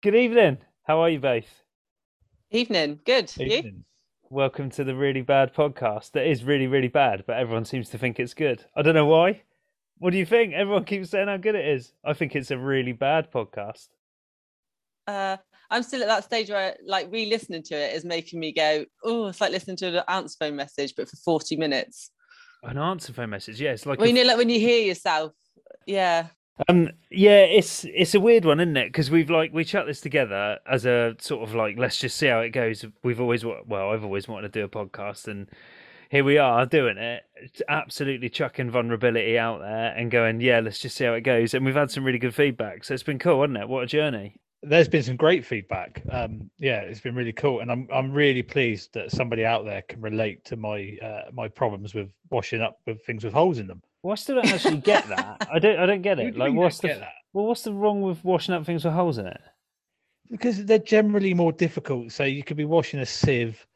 Good evening. How are you both? Evening. Good. You? Welcome to the really bad podcast. That is really, really bad, but everyone seems to think it's good. I don't know why. What do you think? Everyone keeps saying how good it is. I think it's a really bad podcast. Uh, I'm still at that stage where like re-listening to it is making me go, oh, it's like listening to an answer phone message, but for 40 minutes. An answer phone message. Yeah, it's like Well, a you know, like when you hear yourself. Yeah. Um, yeah, it's it's a weird one, isn't it? Because we've like we chat this together as a sort of like let's just see how it goes. We've always wa- well, I've always wanted to do a podcast, and here we are doing it. It's absolutely chucking vulnerability out there and going, yeah, let's just see how it goes. And we've had some really good feedback, so it's been cool, hasn't it? What a journey! There's been some great feedback. Um, yeah, it's been really cool, and I'm I'm really pleased that somebody out there can relate to my uh, my problems with washing up with things with holes in them. Well, I still don't actually get that. I don't. I don't get it. do Like, what's the that? well? What's the wrong with washing up things with holes in it? because they're generally more difficult. So you could be washing a sieve,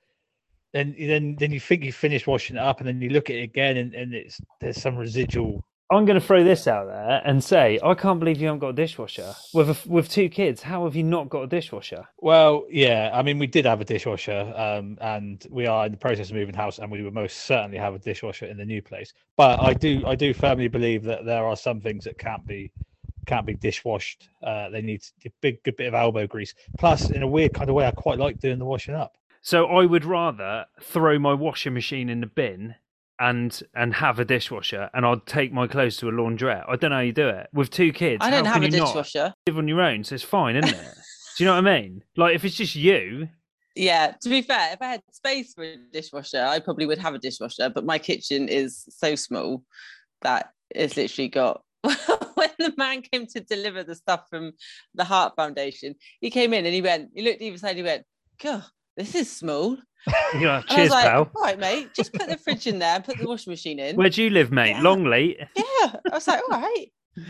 then then then you think you finished washing it up, and then you look at it again, and, and it's there's some residual. I'm going to throw this out there and say I can't believe you haven't got a dishwasher with a, with two kids. How have you not got a dishwasher? Well, yeah, I mean we did have a dishwasher, um, and we are in the process of moving house, and we will most certainly have a dishwasher in the new place. But I do I do firmly believe that there are some things that can't be can't be dishwashed. Uh, they need a big good bit of elbow grease. Plus, in a weird kind of way, I quite like doing the washing up. So I would rather throw my washing machine in the bin and and have a dishwasher, and I'd take my clothes to a laundrette. I don't know how you do it with two kids. I don't have a not dishwasher. live on your own, so it's fine, isn't it? do you know what I mean? Like if it's just you, Yeah. To be fair, if I had space for a dishwasher, I probably would have a dishwasher, but my kitchen is so small that it's literally got. when the man came to deliver the stuff from the Heart Foundation, he came in and he went, he looked either side, he went, God, this is small. know, And I cheers, was like, pal. all right, mate, just put the fridge in there and put the washing machine in. Where do you live, mate? Yeah. Longleat. Yeah. I was like, all right.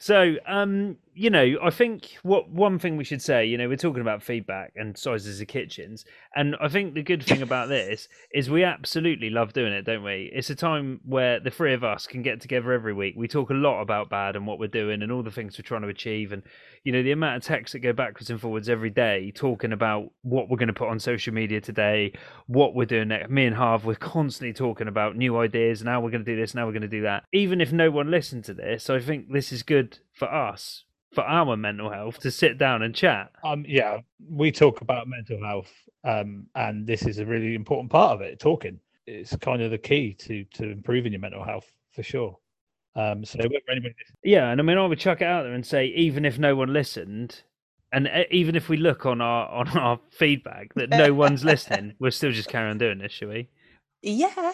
So, um, you know, I think what one thing we should say, you know, we're talking about feedback and sizes of kitchens, and I think the good thing about this is we absolutely love doing it, don't we? It's a time where the three of us can get together every week. We talk a lot about bad and what we're doing and all the things we're trying to achieve, and you know, the amount of texts that go backwards and forwards every day talking about what we're going to put on social media today, what we're doing next. Me and Harv, we're constantly talking about new ideas and how we're going to do this, now we're going to do that. Even if no one listened to this, I think this is good for us, for our mental health, to sit down and chat. Um, yeah, we talk about mental health, um, and this is a really important part of it. Talking it's kind of the key to to improving your mental health for sure. Um, so anybody Yeah, and I mean, I would chuck it out there and say, even if no one listened, and e- even if we look on our on our feedback that no one's listening, we're still just carrying on doing this, shall we? Yeah. yeah,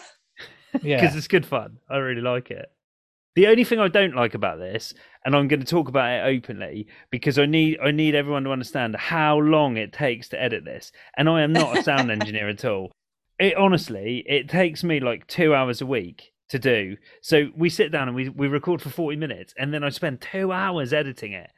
because it's good fun. I really like it. The only thing I don't like about this, and I'm going to talk about it openly, because I need I need everyone to understand how long it takes to edit this, and I am not a sound engineer at all. It honestly, it takes me like two hours a week to do. So we sit down and we we record for 40 minutes, and then I spend two hours editing it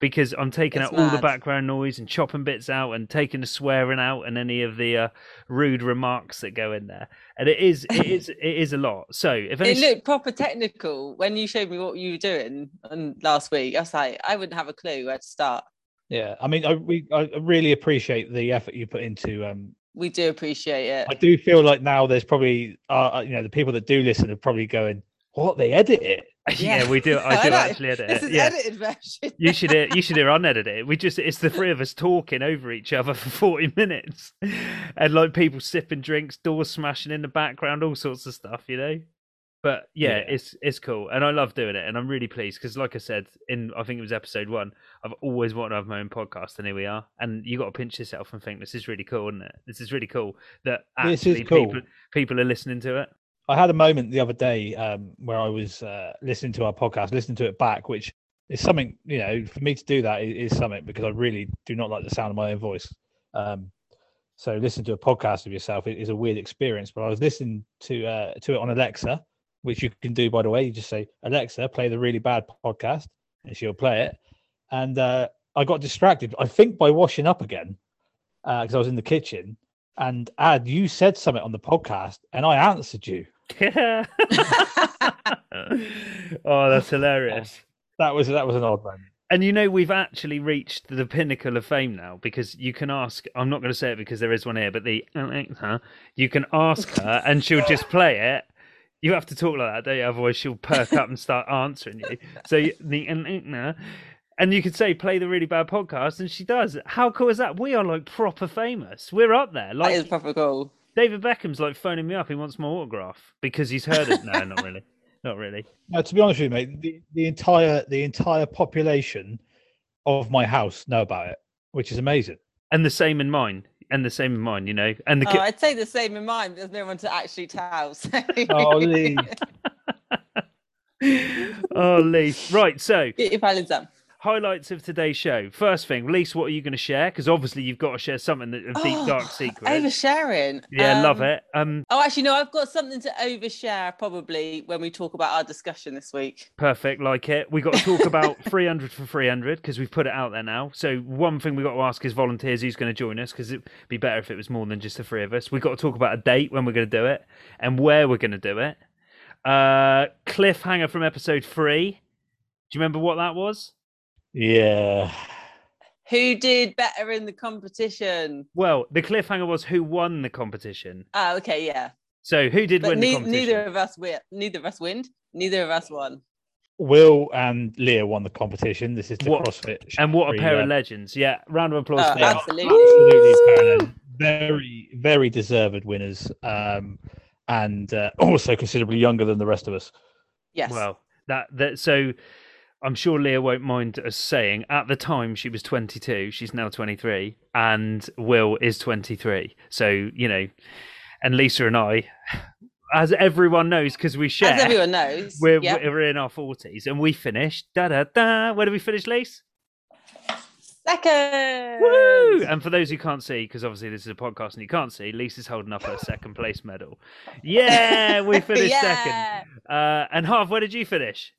because I'm taking It's out all the background noise and chopping bits out and taking the swearing out and any of the uh, rude remarks that go in there. And it is it is it is a lot. So if any It looked proper technical when you showed me what you were doing on last week. I was like, I wouldn't have a clue where to start. yeah. I mean, I we I really appreciate the effort you put into. Um, We do appreciate it. I do feel like now there's probably uh, you know the people that do listen are probably going, "What they edit it." yeah, we do I do know. actually edit This it. is Yeah. edited version. You should hear, you should hear unedited it. We just it's the three of us talking over each other for forty minutes, and like people sipping drinks, doors smashing in the background, all sorts of stuff, you know. But yeah, Yeah. it's it's cool, and I love doing it, and I'm really pleased because, like I said in I think it was episode one, I've always wanted to have my own podcast, and here we are. And you got to pinch yourself and think this is really cool, isn't it? This is really cool that actually cool. people people are listening to it. I had a moment the other day um, where I was uh, listening to our podcast, listening to it back, which is something you know for me to do that is, is something because I really do not like the sound of my own voice. Um, so listening to a podcast of yourself is a weird experience. But I was listening to uh, to it on Alexa, which you can do by the way. You just say Alexa, play the really bad podcast, and she'll play it. And uh, I got distracted. I think by washing up again because I was in the kitchen. And Ad, you said something on the podcast, and I answered you. Yeah. oh, that's hilarious. Oh, that was that was an odd one. And you know, we've actually reached the pinnacle of fame now because you can ask. I'm not going to say it because there is one here, but the Alexa, you can ask her and she'll just play it. You have to talk like that, don't you? Otherwise, she'll perk up and start answering you. So the Alexa, and you could say, "Play the really bad podcast," and she does. How cool is that? We are like proper famous. We're up there. That Like is proper cool. David Beckham's like phoning me up. He wants my autograph because he's heard it. No, not really. Not really. No, to be honest with you, mate, the, the entire the entire population of my house know about it, which is amazing. And the same in mine. And the same in mine, you know. And the Oh, I'd say the same in mine. but There's no one to actually tell. So. Oh, Lee. oh, Lee. Right. So, Get your balance up. Highlights of today's show. First thing, Lise, what are you going to share? Because obviously you've got to share something that of deep Oh, dark secret. Oversharing. yeah, love Um, it. Um, Oh, actually, no, I've got something to overshare probably when we talk about our discussion this week. perfect. Like it. We got to talk about 300 for 300 because we've put it out there now. So one thing we got to ask is volunteers who's going to join us because it'd be better if it was more than just the three of us. We got to talk about a date when we're going to do it and where we're going to do it. Uh, cliffhanger from episode three. Do you remember what that was? Yeah. Who did better in the competition? Well, the cliffhanger was who won the competition. Oh, okay, yeah. So who did But win the competition? neither of us win. Neither of us win. Neither of us won. Will and Leah won the competition. This is the What- CrossFit. And what a pair of legends. Yeah, round of applause. Oh, absolutely. absolutely very, very deserved winners, um, and uh, also considerably younger than the rest of us. Yes. Well, that that so I'm sure Leah won't mind us saying at the time she was 22, she's now 23, and Will is 23. So you know, and Lisa and I, as everyone knows, because we share, As everyone knows. we're, yep. we're in our 40s, and we finished da da da. Where did we finish, Lisa? Second. Woo! And for those who can't see, because obviously this is a podcast and you can't see, Lisa's holding up her second place medal. Yeah, we finished second. Uh, and Harv, where did you finish?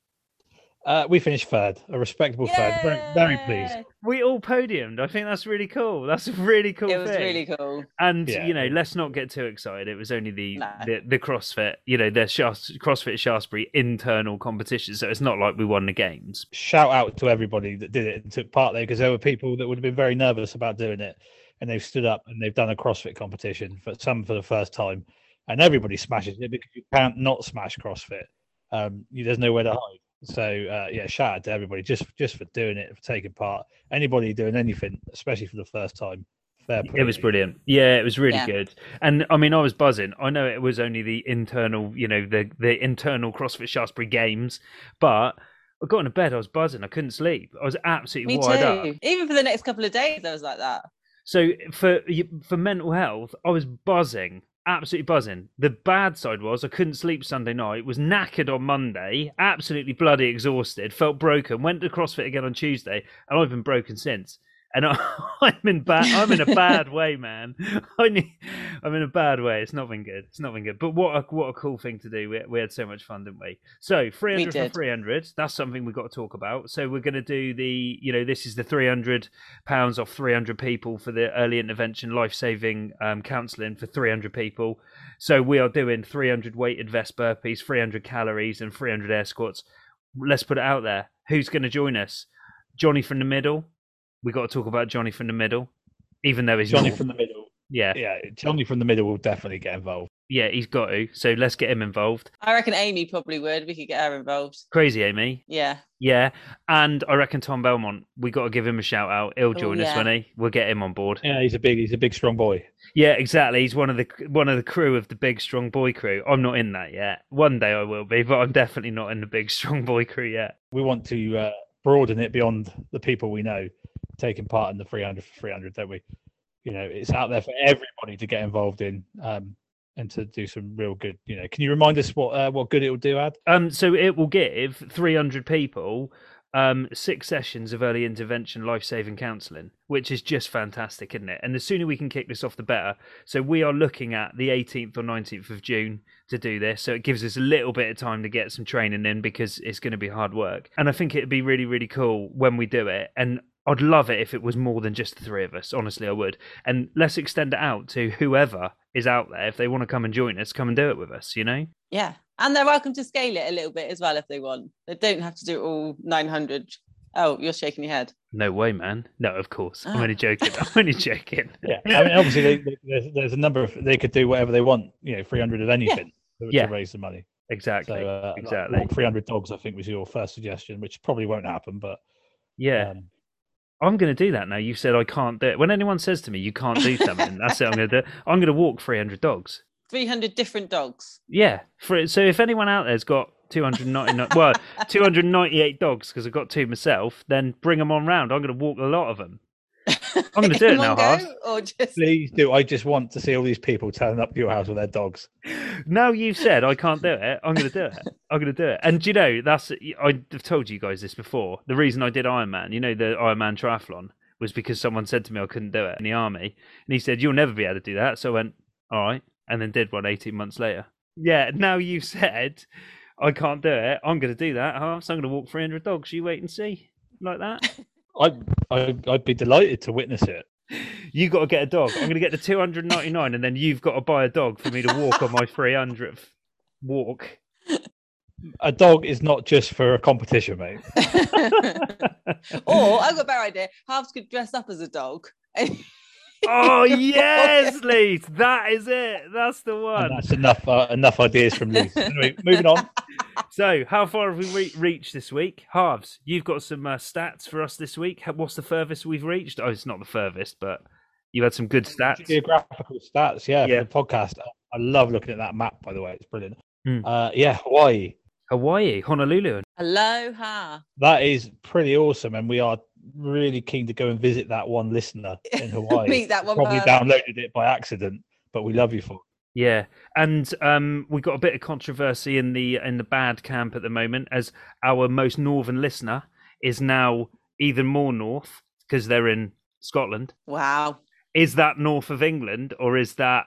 Uh, we finished third, a respectable third. Very, very pleased. We all podiumed. I think that's really cool. That's a really cool It was thing. really cool. And Yeah. you know, let's not get too excited. It was only the No. the, the CrossFit, you know, the Shas- CrossFit Shaftesbury internal competition. So it's not like we won the games. Shout out to everybody that did it and took part there because there were people that would have been very nervous about doing it, and they've stood up and they've done a CrossFit competition for some for the first time, and everybody smashes it because you can't not smash CrossFit. Um, you, there's nowhere to hide. So uh, yeah, shout out to everybody just just for doing it, for taking part. Anybody doing anything, especially for the first time, fair play. It was brilliant. Yeah, it was really Yeah. good. And I mean, I was buzzing. I know it was only the internal, you know, the the internal CrossFit Shaftesbury games, but I got into bed. I was buzzing. I couldn't sleep. I was absolutely Me too. up. Even for the next couple of days, I was like that. So for for mental health, I was buzzing, absolutely buzzing. The bad side was I couldn't sleep Sunday night. Was knackered on Monday, absolutely bloody exhausted. Felt broken. Went to CrossFit again on Tuesday, and I've been broken since. And I, I'm in bad. I'm in a bad way, man. I need, I'm in a bad way. It's not been good. It's not been good. But what a what a cool thing to do. We, we had so much fun, didn't we? So 300 for 300. That's something we've got to talk about. So we're going to do the. You know, this is the 300 pounds off 300 people for the early intervention life saving um, counselling for 300 people. So we are doing 300 weighted vest burpees, 300 calories, and 300 air squats. Let's put it out there. Who's going to join us? Johnny from the middle. We got to talk about Johnny from the middle, even though he's Johnny not- from the middle. yeah, Yeah, Johnny from the middle will definitely get involved. yeah, he's got to. So let's get him involved. I reckon Amy probably would. We could get her involved. Crazy Amy, Yeah. yeah, and I reckon Tom Belmont. We got to give him a shout out. He'll join us yeah. when he. We'll get him on board. Yeah, he's a big, he's a big, strong boy. Yeah, exactly. He's one of the one of the crew of the big strong boy crew. I'm not in that yet. One day I will be, but I'm definitely not in the big strong boy crew yet. We want to uh, broaden it beyond the people we know taking part in the 300 for 300, don't we? You know, it's out there for everybody to get involved in um, and to do some real good. You know, can you remind us what uh, what good it will do, Ad? Um, so it will give 300 people um six sessions of early intervention life saving counselling, which is just fantastic, isn't it? And the sooner we can kick this off, the better. So we are looking at the 18th or 19th of June to do this. So it gives us a little bit of time to get some training in because it's going to be hard work. And I think it'd be really, really cool when we do it. And I'd love it if it was more than just the three of us. Honestly, I would. And let's extend it out to whoever is out there. If they want to come and join us, come and do it with us, you know? Yeah. And they're welcome to scale it a little bit as well if they want. They don't have to do all 900 Oh, you're shaking your head. No way, man. No, of course. I'm Ah. only joking. I'm only joking. Yeah, I mean, obviously, they, they, there's, there's a number of they could do whatever they want. You know, 300 of anything to, Yeah. to raise the money. Exactly. So, uh, exactly. walk 300 dogs, I think, was your first suggestion, which probably won't happen. But yeah. um, I'm going to do that now. You've said I can't do it. When anyone says to me, you can't do something, that's it. I'm going to do. I'm going to walk 300 dogs. 300 different dogs. Yeah. For so if anyone out there's got 299, well, 298 dogs because I've got two myself, then bring them on round. I'm going to walk a lot of them. I'm going to do it now, one Harv. Or just please do. I just want to see all these people turning up to your house with their dogs. Now you've said I can't do it, I'm going to do it. I'm going to do it. And do you know that's I've told you guys this before. The reason I did Ironman, you know, the Ironman triathlon, was because someone said to me I couldn't do it in the army, and he said you'll never be able to do that. So I went, all right, and then did one 18 months later. Yeah. Now you've said I can't do it. I'm going to do that. Harv, So I'm going to walk 300 dogs. You wait and see, like that. I, I I'd be delighted to witness it. You got to get a dog. I'm going to get the 299, and then you've got to buy a dog for me to walk on my 300th walk. A dog is not just for a competition, mate. or I've got a better idea. Harves could dress up as a dog. Oh yes, Lee, that is it. That's the And one. that's enough uh, enough ideas from Lise. Anyway, moving on. So, how far have we re- reached this week? Harves. You've got some uh, stats for us this week. What's the furthest we've reached? Oh, it's not the furthest, but you had some good stats. Geographical stats, yeah, Yeah. for the podcast. I love looking at that map, by the way. It's brilliant. Hmm. Uh, yeah, Hawaii. Hawaii, Honolulu. Aloha. That is pretty awesome, and we are really keen to go and visit that one listener in Hawaii. Meet that one Probably person. downloaded it by accident, but we love you for. it. Yeah, and um, we got a bit of controversy in the in the bad camp at the moment, as our most northern listener is now even more north because they're in Scotland. Wow. Is that north of England, or is that?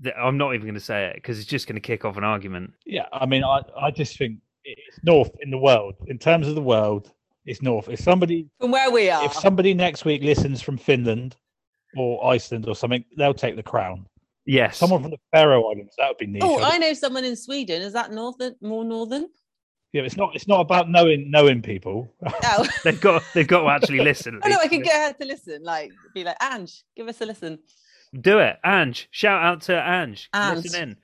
that I'm not even going to say it because it's just going to kick off an argument. Yeah, I mean, I, I just think it's north in the world. In terms of the world, it's north. If somebody From where we are. if somebody next week listens from Finland or Iceland or something, they'll take the crown. Yes, Someone from the Faroe Islands, that would be niche. oh, I I know someone in Sweden. Is that northern? More northern? Yeah, it's not. It's not about knowing knowing people. Oh, they've got they've got to actually listen. oh no, I can get her to listen. Like, be like, Ange, give us a listen. Do it, Ange. Shout out to Ange. Ange. Listen in.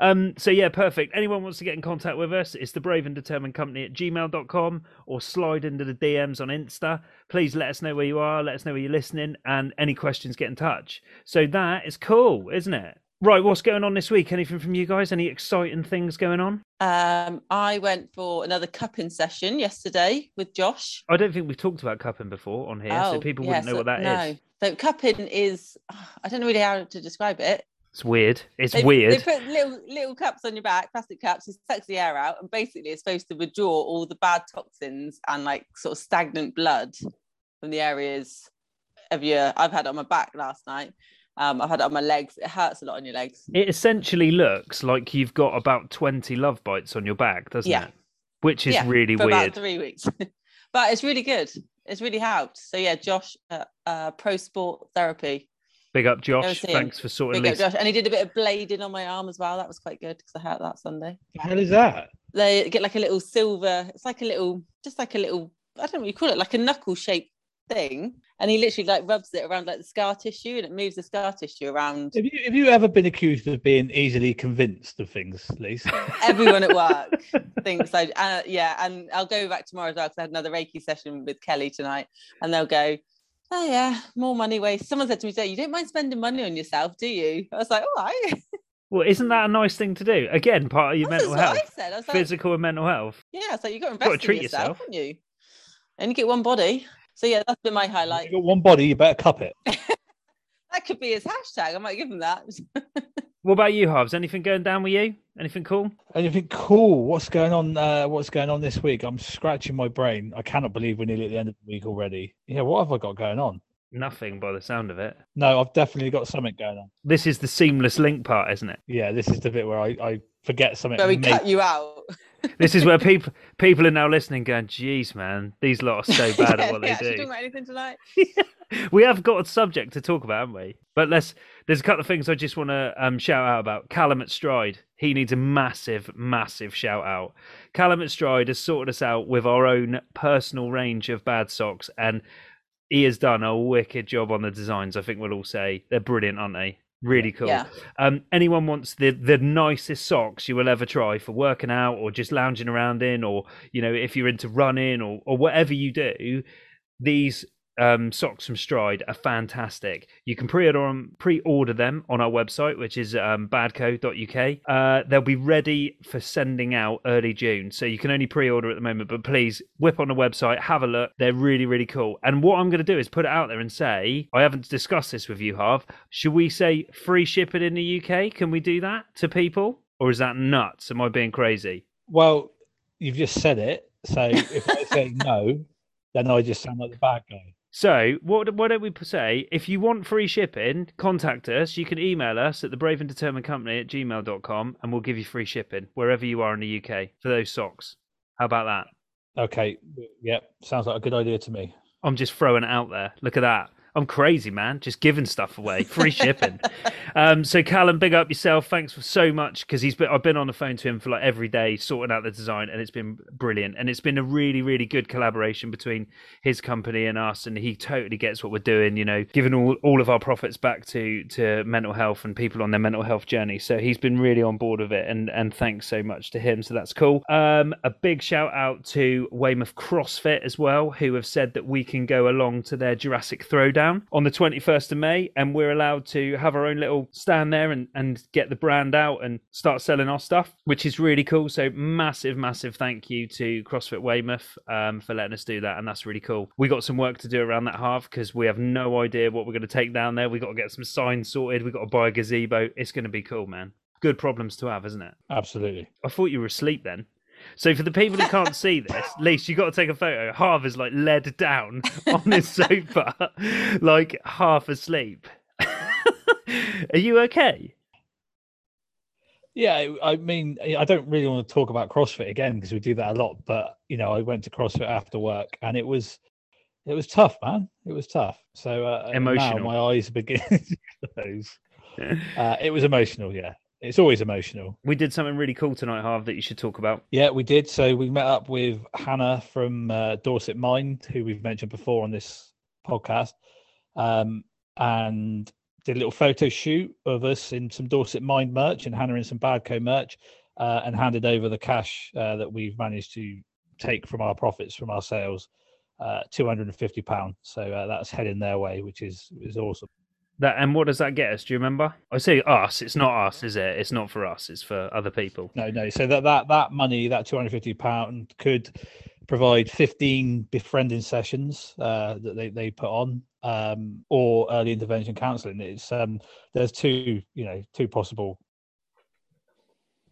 Um, so yeah, perfect. Anyone wants to get in contact with us, it's the brave and determined company at gmail.com or slide into the DMs on Insta. Please let us know where you are, let us know where you're listening, and any questions, get in touch. So that is cool, isn't it? Right, what's going on this week? Anything from you guys? Any exciting things going on? Um, I went for another cupping session yesterday with Josh. I don't think we've talked about cupping before on here, so people wouldn't know Oh, so- what that is. So cupping is, I don't know really how to describe it. It's weird. It's They, weird. They put little little cups on your back, plastic cups. It sucks the air out, and basically it's supposed to withdraw all the bad toxins and like sort of stagnant blood from the areas of your. I've had it on my back last night. Um, I've had it on my legs. It hurts a lot on your legs. It essentially looks like you've got about 20 love bites on your back, doesn't Yeah. it? Which is Yeah, really for weird. about three weeks. but it's really good. It's really helped. So yeah, Josh, uh, uh, Pro Sport Therapy. Big up, Josh. Thanks for sorting Big up this. Josh, and he did a bit of blading on my arm as well. That was quite good because I hurt that Sunday. the hell is that? They get like a little silver. It's like a little, just like a little. I don't know what you call it, like a knuckle shaped thing. And he literally like rubs it around like the scar tissue, and it moves the scar tissue around. Have you have you ever been accused of being easily convinced of things, Lise? Everyone at work thinks I. Uh, yeah, and I'll go back tomorrow as well because I had another Reiki session with Kelly tonight, and they'll go. Oh yeah, more money waste. Someone said to me today, "You don't mind spending money on yourself, do you?" I was like, "All right." Well, isn't that a nice thing to do? Again, part of your That's mental what I health, said. I was like, physical and mental health. "Yeah." so like you got to Gotta treat in yourself, yourself. haven't you? And you get one body. So yeah, that's been my highlight. you got one body, you better cup it. That could be his hashtag. I might give him that. What about you, Harves? Anything going down with you? Anything cool? Anything cool? What's going on? Uh, what's going on this week? I'm scratching my brain. I cannot believe we're nearly at the end of the week already. Yeah, what have I got going on? Nothing by the sound of it. No, I've definitely got something going on. This is the seamless link part, isn't it? Yeah, this is the bit where I, I forget something. Where we ma- cut you out. This is where people people are now listening, going, "Geez, man, these lot are so bad at what they yeah, Actually do." talking about anything tonight? we have got a subject to talk about, haven't we? But let's. There's a couple of things I just want to um, shout out about. Callum at Stride, he needs a massive, massive shout out. Callum at Stride has sorted us out with our own personal range of bad socks, and he has done a wicked job on the designs. I think we'll all say they're brilliant, aren't they? Really cool. Yeah. Um, anyone wants the the nicest socks you will ever try for working out or just lounging around in, or you know if you're into running or or whatever you do, these um, socks from Stride are fantastic. You can pre-order them, pre-order them on our website, which is um, badco.uk. Uh, they'll be ready for sending out early June, so you can only pre-order at the moment. But please whip on the website, have a look. They're really, really cool. And what I'm going to do is put it out there and say, I haven't discussed this with you, Harv. Should we say free shipping in the UK? Can we do that to people, or is that nuts? Am I being crazy? Well, you've just said it. So if I say no, then I just sound like the bad guy. So, what, why don't we say, if you want free shipping, contact us. You can email us at the brave and determined company at gmail.com and we'll give you free shipping wherever you are in the UK for those socks. How about that? Okay. Yep. Sounds like a good idea to me. I'm just throwing it out there. Look at that. I'm crazy, man. Just giving stuff away, free shipping. um, so Callum, big up yourself. Thanks for so much because he's been. I've been on the phone to him for like every day, sorting out the design, and it's been brilliant. And it's been a really, really good collaboration between his company and us. And he totally gets what we're doing. You know, giving all all of our profits back to to mental health and people on their mental health journey. So he's been really on board with it, and and thanks so much to him. So that's cool. Um, a big shout out to Weymouth CrossFit as well, who have said that we can go along to their Jurassic Throwdown on the 21st of May, and we're allowed to have our own little stand there and, and get the brand out and start selling our stuff, which is really cool. So, massive, massive thank you to CrossFit Weymouth um, for letting us do that, and that's really cool. We got some work to do around that Harv because we have no idea what we're going to take down there. We got to get some signs sorted. We got to buy a gazebo. It's going to be cool, man. Good problems to have, isn't it? Absolutely. I thought you were asleep then. So for the people who can't see this, Least you got to take a photo. Harv is like led down on his sofa, like half asleep. Are you okay? Yeah, I I mean, I don't really want to talk about CrossFit again because we do that a lot. But you know, I went to CrossFit after work, and it was, it was tough, man. It was tough. So uh, Emotional. Now my eyes are beginning to close. Uh, it was emotional. Yeah, it's always emotional. We did something really cool tonight, Harv, that you should talk about. Yeah, we did. So we met up with Hannah from uh, Dorset Mind, who we've mentioned before on this podcast, um, and did a little photo shoot of us in some Dorset Mind merch and Hannah in some Badco merch, uh, and handed over the cash uh, that we've managed to take from our profits from our sales, uh, two hundred and fifty pounds. So uh, that's heading their way, which is is awesome. That and what does that get us? Do you remember? I say us. It's not us, is it? It's not for us. It's for other people. No, no. So that that that money, that two hundred fifty pound, could provide fifteen befriending sessions uh, that they they put on, um, or early intervention counselling. It's um, there's two, you know, two possible.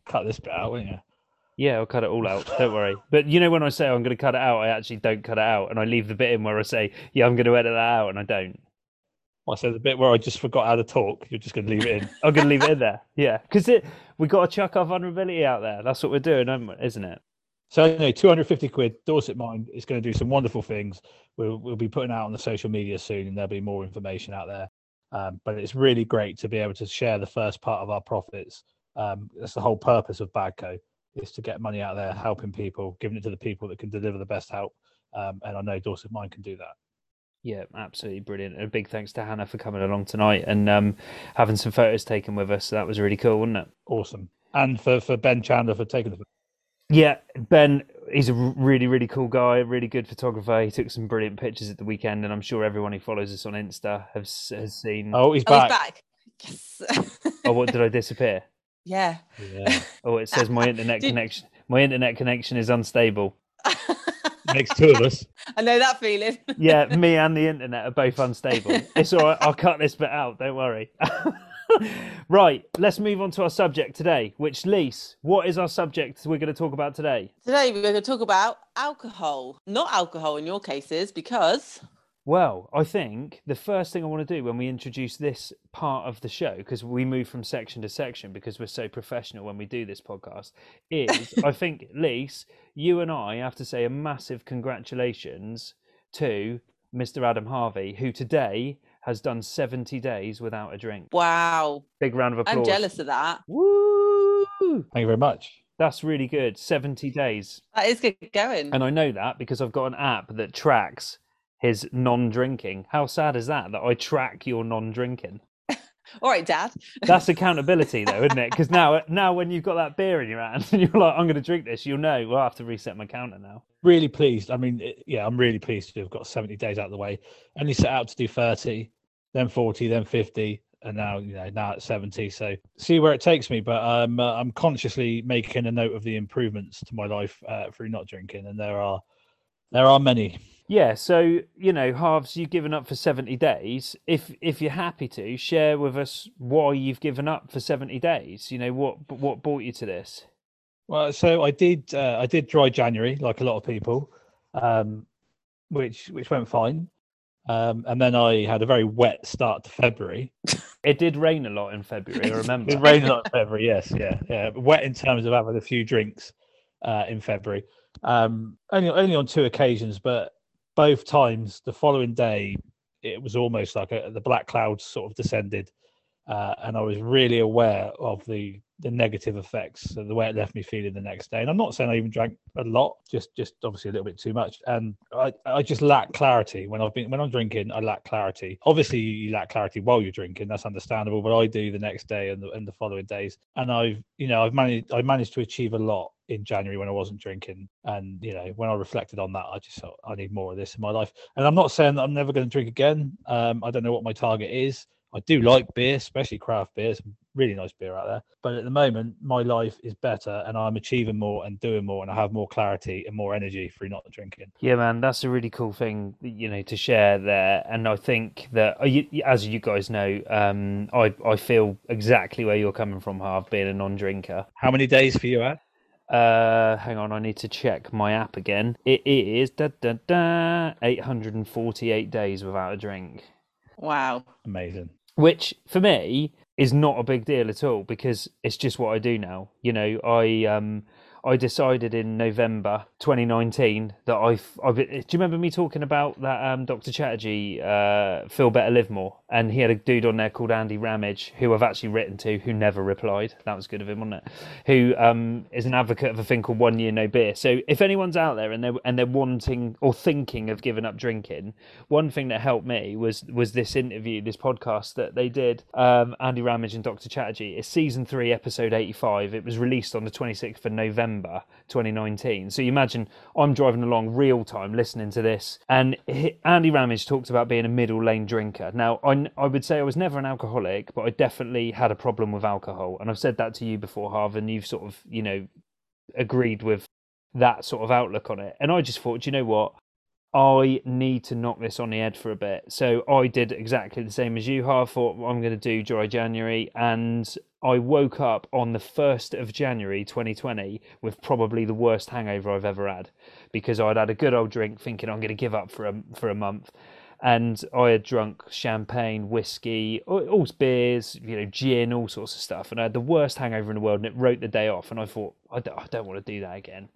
Cut this bit out, won't you? Yeah, I'll cut it all out. Don't worry. But you know, when I say I'm going to cut it out, I actually don't cut it out, and I leave the bit in where I say, "Yeah, I'm going to edit that out," and I don't. I said the bit where I just forgot how to talk. You're just going to leave it in. I'm going to leave it in there. Yeah, because it we got to chuck our vulnerability out there. That's what we're doing, isn't it? So anyway, 250 quid, Dorset Mind is going to do some wonderful things. We'll, we'll be putting out on the social media soon and there'll be more information out there. Um, but it's really great to be able to share the first part of our profits. Um, that's the whole purpose of Badco is to get money out there, helping people, giving it to the people that can deliver the best help. Um, and I know Dorset Mind can do that. Yeah, absolutely brilliant. And a big thanks to Hannah for coming along tonight and um, having some photos taken with us. That was really cool, wasn't it? Awesome. And for, for Ben Chandler for taking the Yeah, Ben, he's a really, really cool guy, really good photographer. He took some brilliant pictures at the weekend, and I'm sure everyone who follows us on Insta has has seen. Oh, he's Oh, back. he's back. Yes. Oh, what did I disappear? yeah. Yeah. Oh, it says my internet Did- connection. My internet connection is unstable. Makes two of us. I know that feeling. Yeah, me and the internet are both unstable. It's all right. I'll cut this bit out. Don't worry. right, let's move on to our subject today. Which, Lise, what is our subject we're going to talk about today? Today we're going to talk about alcohol. Not alcohol in your cases because Well, I think the first thing I want to do when we introduce this part of the show, because we move from section to section because we're so professional when we do this podcast, is I think, Lise, you and I have to say a massive congratulations to Mr. Adam Harvey, who today has done 70 days without a drink. Wow. Big round of applause. I'm jealous of that. Woo! Thank you very much. That's really good. 70 days. That is good going. And I know that because I've got an app that tracks his non-drinking. How sad is that? That I track your non-drinking. All right, Dad. That's accountability, though, isn't it? Because now, now when you've got that beer in your hand and you're like, "I'm going to drink this," you'll know. We'll have to reset my counter now. Really pleased. I mean, it- yeah, I'm really pleased to have got 70 days out of the way. Only set out to do 30, then 40, then 50, and now you know now at 70. So see where it takes me. But um, uh, I'm consciously making a note of the improvements to my life uh, through not drinking, and there are there are many. Yeah, so you know, Harves you've given up for seventy days. If if you're happy to share with us why you've given up for seventy days, you know what what brought you to this. Well, so I did uh, I did dry January like a lot of people, um, which which went fine. Um, and then I had a very wet start to February. It did rain a lot in February. I remember. It rained a lot in February, yes, yeah, yeah. Wet in terms of having a few drinks uh, in February. Um, only only on two occasions, but both times the following day it was almost like a, the black clouds sort of descended, uh, and I was really aware of the the negative effects of the way it left me feeling the next day. And I'm not saying I even drank a lot, just just obviously a little bit too much. And I, I just lack clarity when I've been when I'm drinking. I lack clarity. Obviously, you lack clarity while you're drinking. That's understandable. But I do the next day and the, and the following days. And I've you know I've managed I managed to achieve a lot in January when I wasn't drinking. And you know when I reflected on that, I just thought I need more of this in my life. And I'm not saying that I'm never going to drink again. Um, I don't know what my target is. I do like beer, especially craft beer. Some really nice beer out there. But at the moment, my life is better and I'm achieving more and doing more and I have more clarity and more energy through not drinking. Yeah, man, that's a really cool thing, you know, to share there. And I think that, as you guys know, um, I I feel exactly where you're coming from, Harv, being a non-drinker. How many days for you, Ad? Uh, hang on, I need to check my app again. It is da da da 848 days without a drink, Wow. Amazing. which for me is not a big deal at all because it's just what I do now. You know, I um I decided in November 2019 that I've, I've do you remember me talking about that um Dr. Chatterjee uh Feel Better Live More and he had a dude on there called Andy Ramage who I've actually written to who never replied. That was good of him, wasn't it? Who um is an advocate of a thing called one year no beer. So if anyone's out there and they're and they're wanting or thinking of giving up drinking, one thing that helped me was was this interview, this podcast that they did, um, Andy Ramage and Dr. Chatterjee. It's season three, episode eighty-five. It was released on the twenty-sixth of November, twenty nineteen. So you imagine I'm driving along real time listening to this, and Andy Ramage talked about being a middle lane drinker. Now I I would say I was never an alcoholic, but I definitely had a problem with alcohol, and I've said that to you before, Harv, and you've sort of you know agreed with that sort of outlook on it. And I just thought, "Do you know what? I need to knock this on the head for a bit. So I did exactly the same as you, Harv. Thought I'm going to do dry January, and I woke up on the first of January 2020 with probably the worst hangover I've ever had, because I'd had a good old drink, thinking I'm going to give up for a for a month, and I had drunk champagne, whiskey, all, all beers, you know, gin, all sorts of stuff, and I had the worst hangover in the world, and it wrote the day off. And I thought, I don't, I don't want to do that again.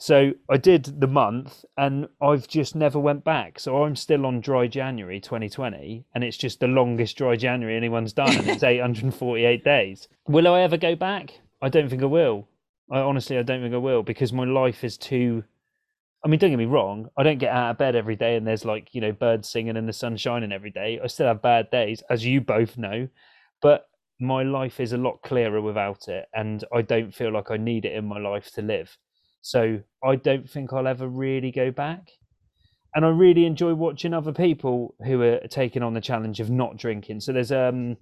So I did the month, and I've just never went back. So I'm still on dry January 2020, and it's just the longest dry January anyone's done, and it's 848 days. Will I ever go back? I don't think I will. I honestly, I don't think I will because my life is too. I mean, don't get me wrong. I don't get out of bed every day, and there's like you know birds singing and the sun shining every day. I still have bad days, as you both know, but my life is a lot clearer without it, and I don't feel like I need it in my life to live. So I don't think I'll ever really go back. And I really enjoy watching other people who are taking on the challenge of not drinking. So there's um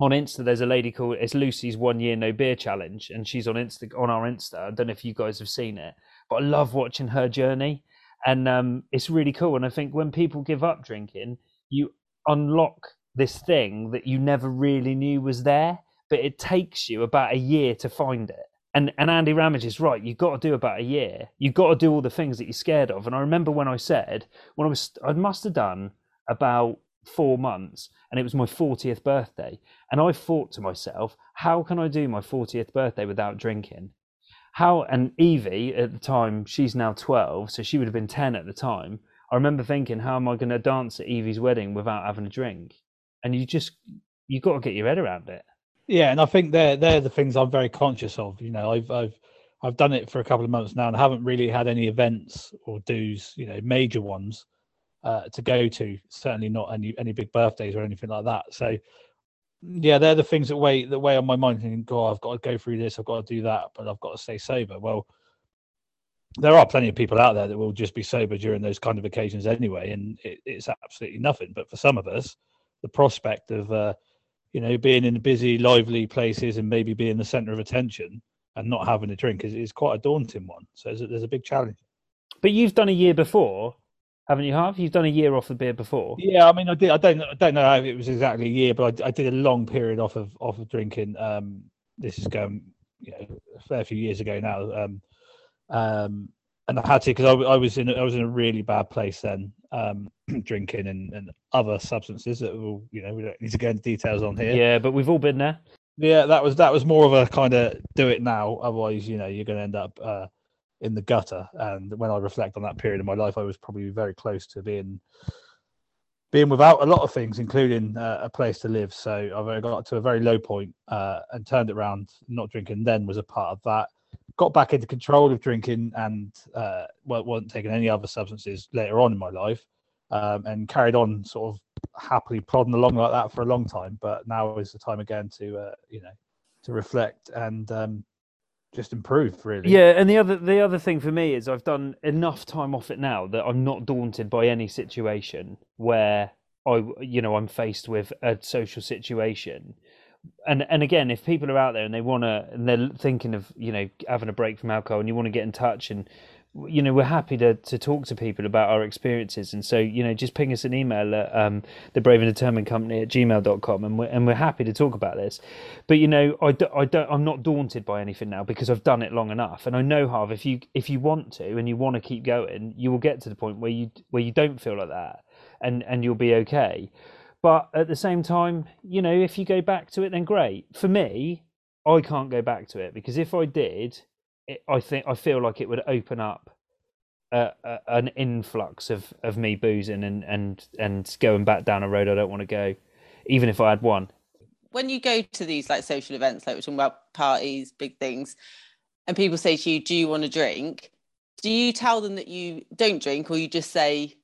on Insta, there's a lady called it's Lucy's one year no beer challenge, and she's on Insta on our Insta. I don't know if you guys have seen it, but I love watching her journey, and um, it's really cool. And I think when people give up drinking, you unlock this thing that you never really knew was there, but it takes you about a year to find it and and Andy Ramage is right. You've got to do about a year. You've got to do all the things that you're scared of. And I remember when I said when I was I must have done about four months, and it was my 40th birthday, and I thought to myself, how can I do my 40th birthday without drinking? How and Evie at the time, she's now 12, so she would have been 10 at the time. I remember thinking, how am I going to dance at Evie's wedding without having a drink? And you just you've got to get your head around it. Yeah, and I think they're they're the things I'm very conscious of. You know, I've I've I've done it for a couple of months now, and haven't really had any events or dues, you know, major ones uh, to go to. Certainly not any any big birthdays or anything like that. So, yeah, they're the things that weigh that weigh on my mind. Thinking, God, I've got to go through this, I've got to do that, but I've got to stay sober. Well, there are plenty of people out there that will just be sober during those kind of occasions anyway, and it, it's absolutely nothing. But for some of us, the prospect of uh, you know being in busy, lively places and maybe being the centre of attention and not having a drink is, is quite a daunting one. So there's a, there's a big challenge. But you've done a year before, haven't you? Harv? You've done a year off the beer before. Yeah, I mean, I did. I don't. I don't know how it was exactly a year, but I, I did a long period off of off of drinking. Um, this is going, you know, a fair few years ago now. Um, um, and I had to because I, I, was in I was in a really bad place then, um, drinking and, and other substances that will you know we don't need to go into details on here. Yeah, but we've all been there. Yeah, that was that was more of a kind of do it now, otherwise you know you're going to end up uh, in the gutter. And when I reflect on that period of my life, I was probably very close to being being without a lot of things, including uh, a place to live. So I got to a very low point, uh, and turned it around. Not drinking then was a part of that got back into control of drinking and uh, well, wasn't taking any other substances later on in my life, um, and carried on sort of happily plodding along like that for a long time. But now is the time again to uh, you know to reflect and um, just improve really. Yeah, and the other the other thing for me is I've done enough time off it now that I'm not daunted by any situation where I you know I'm faced with a social situation and and again, if people are out there and they want to, and they're thinking of you know having a break from alcohol, and you want to get in touch, and you know we're happy to to talk to people about our experiences, and so you know just ping us an email at um, the brave and determined company at gmail.com, and we're and we're happy to talk about this. But you know I, do, I don't I'm not daunted by anything now because I've done it long enough, and I know Harv if you if you want to and you want to keep going, you will get to the point where you where you don't feel like that, and and you'll be okay. But at the same time, you know, if you go back to it, then great. For me, I can't go back to it because if I did, it, I think I feel like it would open up a, a, an influx of, of me boozing and, and and going back down a road I don't want to go, even if I had one. When you go to these like social events, like we're talking about parties, big things, and people say to you, "Do you want to drink?" Do you tell them that you don't drink, or you just say,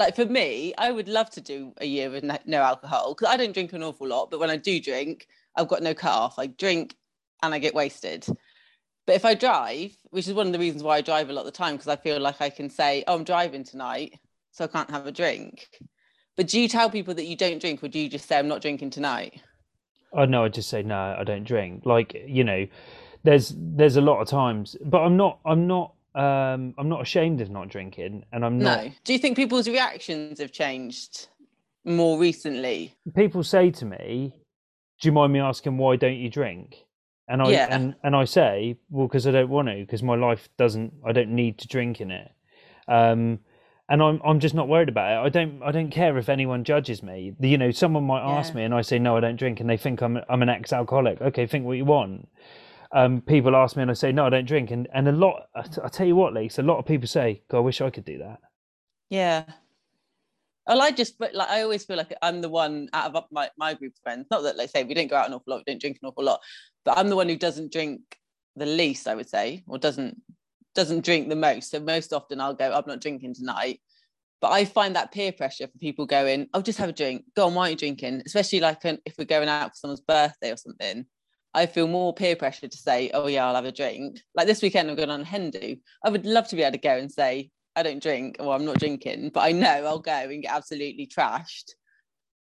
like for me, I would love to do a year with no, alcohol because I don't drink an awful lot, but when I do drink, I've got no cut off. I drink and I get wasted. But if I drive, which is one of the reasons why I drive a lot of the time, because I feel like I can say, "Oh, I'm driving tonight, so I can't have a drink." But do you tell people that you don't drink, or do you just say, "I'm not drinking tonight"? Oh no, I just say no, I don't drink. Like you know, there's there's a lot of times, but I'm not I'm not um, I'm not ashamed of not drinking, and I'm not. No. Do you think people's reactions have changed more recently? People say to me, "Do you mind me asking why don't you drink?" And I Yeah. and, and I say, "Well, because I don't want to, because my life doesn't. I don't need to drink in it." Um, and I'm I'm just not worried about it. I don't I don't care if anyone judges me. You know, someone might ask Yeah. me, and I say no, I don't drink, and they think I'm I'm an ex-alcoholic. Okay, think what you want um, people ask me and I say no, I don't drink, and and a lot. I, t- I tell you what, Leeks, a lot of people say, "God, I wish I could do that." Yeah. Well, I just but like I always feel like I'm the one out of my, my group of friends. Not that like say we don't go out an awful lot, we don't drink an awful lot, but I'm the one who doesn't drink the least, I would say, or doesn't doesn't drink the most. So most often I'll go, I'm not drinking tonight. But I find that peer pressure for people going, "I'll oh, just have a drink. Go on, why are you drinking? Especially like an, if we're going out for someone's birthday or something. I feel more peer pressure to say, oh yeah, I'll have a drink. Like this weekend, I'm going on Hindu. I would love to be able to go and say, I don't drink or I'm not drinking, but I know I'll go and get absolutely trashed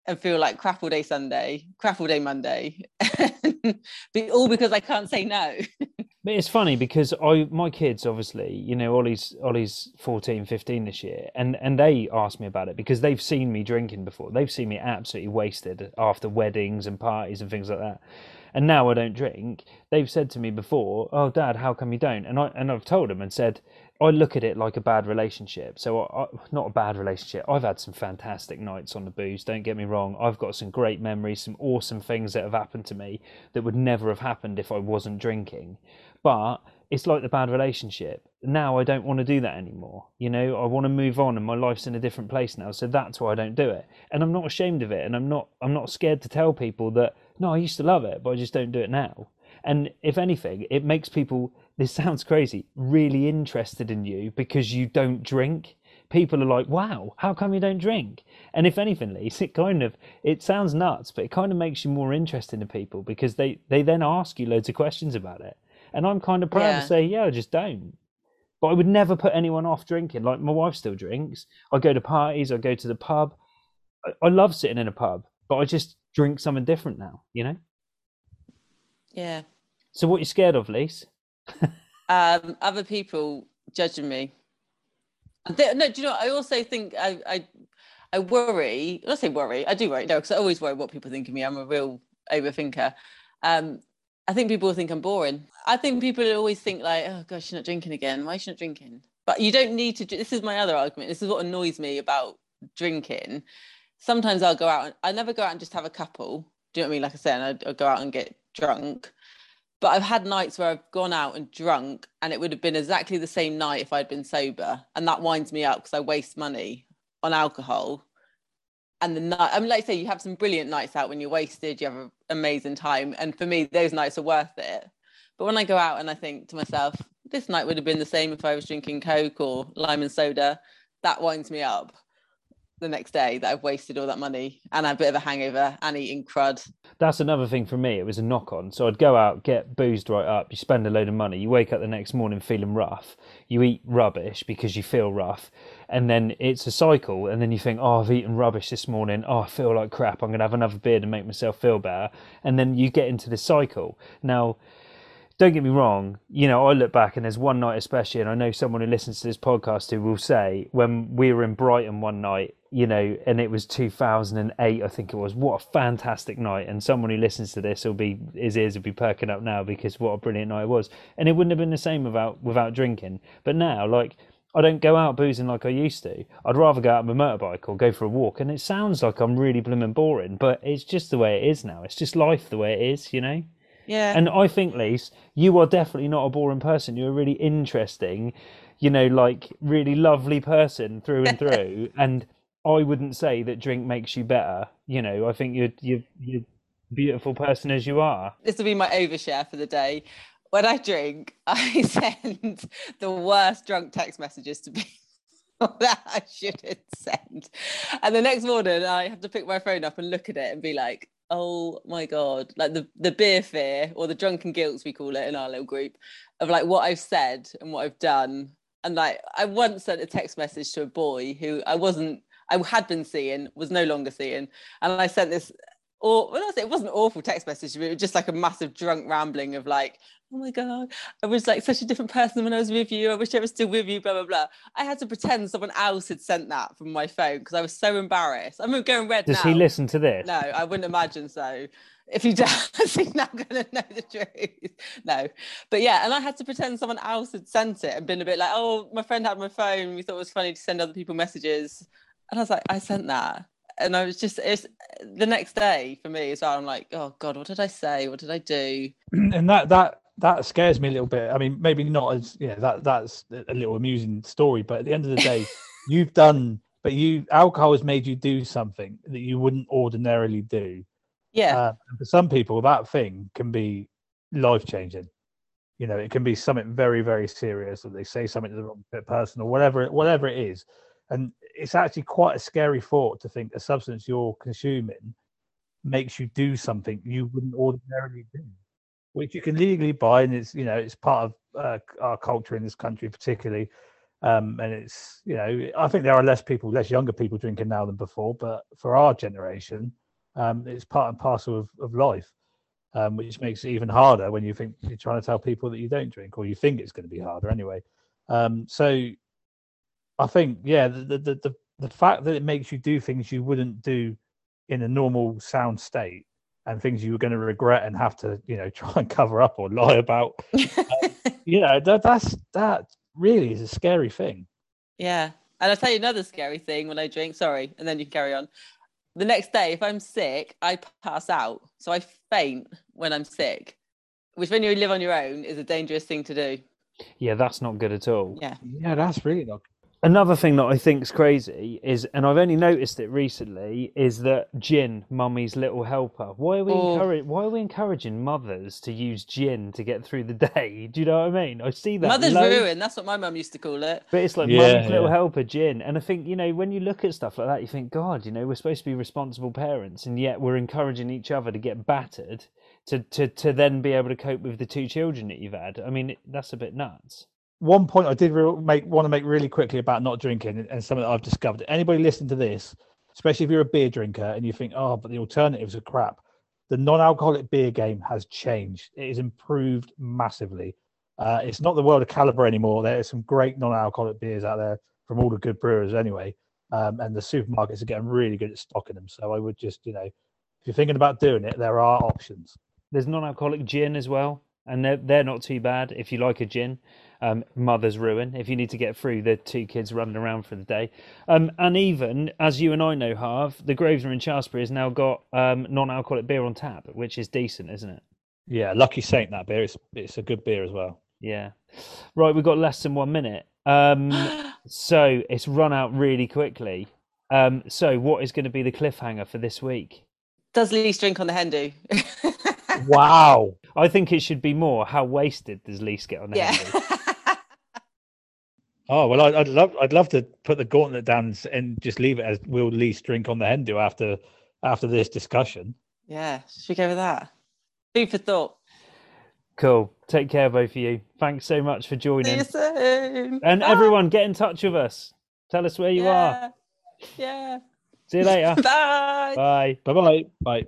and feel like crap all day Sunday, crap all day Monday, all because I can't say no. But it's funny because I my kids obviously, you know, Ollie's Ollie's 14, 15 this year, and and they ask me about it because they've seen me drinking before. They've seen me absolutely wasted after weddings and parties and things like that. And now I don't drink. They've said to me before, "Oh, Dad, how come you don't?" And I and I've told them and said, I look at it like a bad relationship. So, I, not a bad relationship. I've had some fantastic nights on the booze. Don't get me wrong. I've got some great memories, some awesome things that have happened to me that would never have happened if I wasn't drinking. But it's like the bad relationship. Now I don't want to do that anymore. You know, I want to move on, and my life's in a different place now. So that's why I don't do it. And I'm not ashamed of it, and I'm not. I'm not scared to tell people that no, I used to love it, but I just don't do it now. And if anything, it makes people this sounds crazy, really interested in you because you don't drink. People are like, wow, how come you don't drink? And if anything, Lise, it kind of, it sounds nuts, but it kind of makes you more interesting to people because they, they then ask you loads of questions about it. And I'm kind of proud yeah. to say, yeah, I just don't. But I would never put anyone off drinking. Like my wife still drinks. I go to parties, I go to the pub. I, I love sitting in a pub, but I just drink something different now, you know? Yeah. So what are you scared of, Lise? um, other people judging me. no, do you know? I also think I, I, I worry. I say worry. I do worry. No, because I always worry what people think of me. I'm a real overthinker. Um, I think people think I'm boring. I think people always think like, oh gosh, you're not drinking again. Why is she not drinking? But you don't need to. This is my other argument. This is what annoys me about drinking. Sometimes I'll go out and I never go out and just have a couple. Do you know what I mean? Like I said, I, I go out and get drunk. But I've had nights where I've gone out and drunk, and it would have been exactly the same night if I'd been sober, and that winds me up because I waste money on alcohol. And the night, I mean, like I say, you have some brilliant nights out when you're wasted, you have an amazing time, and for me, those nights are worth it. But when I go out and I think to myself, this night would have been the same if I was drinking Coke or lime and soda, that winds me up the next day that I've wasted all that money and I a bit of a hangover and eating crud. That's another thing for me. It was a knock on. So I'd go out, get boozed right up, you spend a load of money, you wake up the next morning feeling rough, you eat rubbish because you feel rough, and then it's a cycle. And then you think, oh, I've eaten rubbish this morning. Oh, I feel like crap. I'm going to have another beer to make myself feel better. And then you get into this cycle. Now, don't get me wrong, you know, I look back and there's one night especially, and I know someone who listens to this podcast who will say when we were in Brighton one night, you know, and it was 2008, I think it was. What a fantastic night! And someone who listens to this will be his ears will be perking up now because what a brilliant night it was. And it wouldn't have been the same without without drinking. But now, like, I don't go out boozing like I used to. I'd rather go out on my motorbike or go for a walk. And it sounds like I'm really blooming boring, but it's just the way it is now. It's just life the way it is, you know. Yeah. And I think, Lise, you are definitely not a boring person. You're a really interesting, you know, like really lovely person through and through. and I wouldn't say that drink makes you better. You know, I think you're you're you're beautiful person as you are. This will be my overshare for the day. When I drink, I send the worst drunk text messages to people that I shouldn't send. And the next morning, I have to pick my phone up and look at it and be like, oh my god like the the beer fear or the drunken guilt we call it in our little group of like what i've said and what i've done and like i once sent a text message to a boy who i wasn't i had been seeing was no longer seeing and i sent this or well, it wasn't awful text message, but it was just like a massive drunk rambling of like, oh my god, I was like such a different person when I was with you. I wish I was still with you. Blah blah blah. I had to pretend someone else had sent that from my phone because I was so embarrassed. I'm going red. Does now. he listen to this? No, I wouldn't imagine so. If he does, he's not going to know the truth. No, but yeah, and I had to pretend someone else had sent it and been a bit like, oh, my friend had my phone. We thought it was funny to send other people messages, and I was like, I sent that and I was just it's the next day for me as well. I'm like, oh god, what did I say? What did I do? And that that that scares me a little bit. I mean, maybe not as yeah, that that's a little amusing story, but at the end of the day, you've done, but you alcohol has made you do something that you wouldn't ordinarily do. Yeah. Uh, for some people, that thing can be life changing. You know, it can be something very, very serious, or they say something to the wrong person, or whatever, whatever it is. And it's actually quite a scary thought to think a substance you're consuming makes you do something you wouldn't ordinarily do, which you can legally buy, and it's you know it's part of uh, our culture in this country, particularly. Um, and it's you know I think there are less people, less younger people drinking now than before, but for our generation, um, it's part and parcel of, of life. um, which makes it even harder when you think you're trying to tell people that you don't drink, or you think it's going to be harder anyway. Um, so I think, yeah, the, the the the fact that it makes you do things you wouldn't do in a normal sound state and things you were going to regret and have to, you know, try and cover up or lie about. you know, that that's that really is a scary thing. Yeah. And I'll tell you another scary thing when I drink, sorry, and then you can carry on. The next day, if I'm sick, I pass out. So I faint when I'm sick, which when you live on your own is a dangerous thing to do. Yeah, that's not good at all. Yeah. Yeah, that's really not. Another thing that I think is crazy is, and I've only noticed it recently, is that gin, mummy's little helper. Why are we Oh. encourage, Why are we encouraging mothers to use gin to get through the day? Do you know what I mean? I see that. Mother's loads, ruin. That's what my mum used to call it. But it's like Yeah, mummy's little helper gin, and I think you know when you look at stuff like that, you think, God, you know, we're supposed to be responsible parents, and yet we're encouraging each other to get battered to to to then be able to cope with the two children that you've had. I mean, that's a bit nuts. One point I did re- make want to make really quickly about not drinking and- something that I've discovered. Anybody listening to this, especially if you're a beer drinker and you think, oh, but the alternatives are crap, the non-alcoholic beer game has changed. It has improved massively. Uh, it's not the world of Kaliber anymore. There are some great non-alcoholic beers out there from all the good brewers anyway, um, and the supermarkets are getting really good at stocking them. So I would just, you know, if you're thinking about doing it, there are options. There's non-alcoholic gin as well, and they're they're not too bad if you like a gin. Um, Mother's ruin if you need to get through the two kids running around for the day. Um, and even as you and I know, Harv, the Grosvenor in Shaftesbury has now got um, non-alcoholic beer on tap, which is decent, isn't it? Yeah, Lucky Saint that beer. It's it's a good beer as well. Yeah. Right, we've got less than one minute. Um, so it's run out really quickly. Um, so what is going to be the cliffhanger for this week? Does Lee drink on the hen do? Wow. I think it should be more. How wasted does Lise get on the yeah. Henry? Oh well, I'd, I'd love I'd love to put the gauntlet down and just leave it as will Lise drink on the hen do after after this discussion. yeah. Should we go with that? Food for thought. Cool. Take care, both of you. Thanks so much for joining. See joining. you soon. And Bye. everyone, get in touch with us. Tell us where you are. Yeah. Yeah. See you later. Bye. Bye. Bye bye. Bye.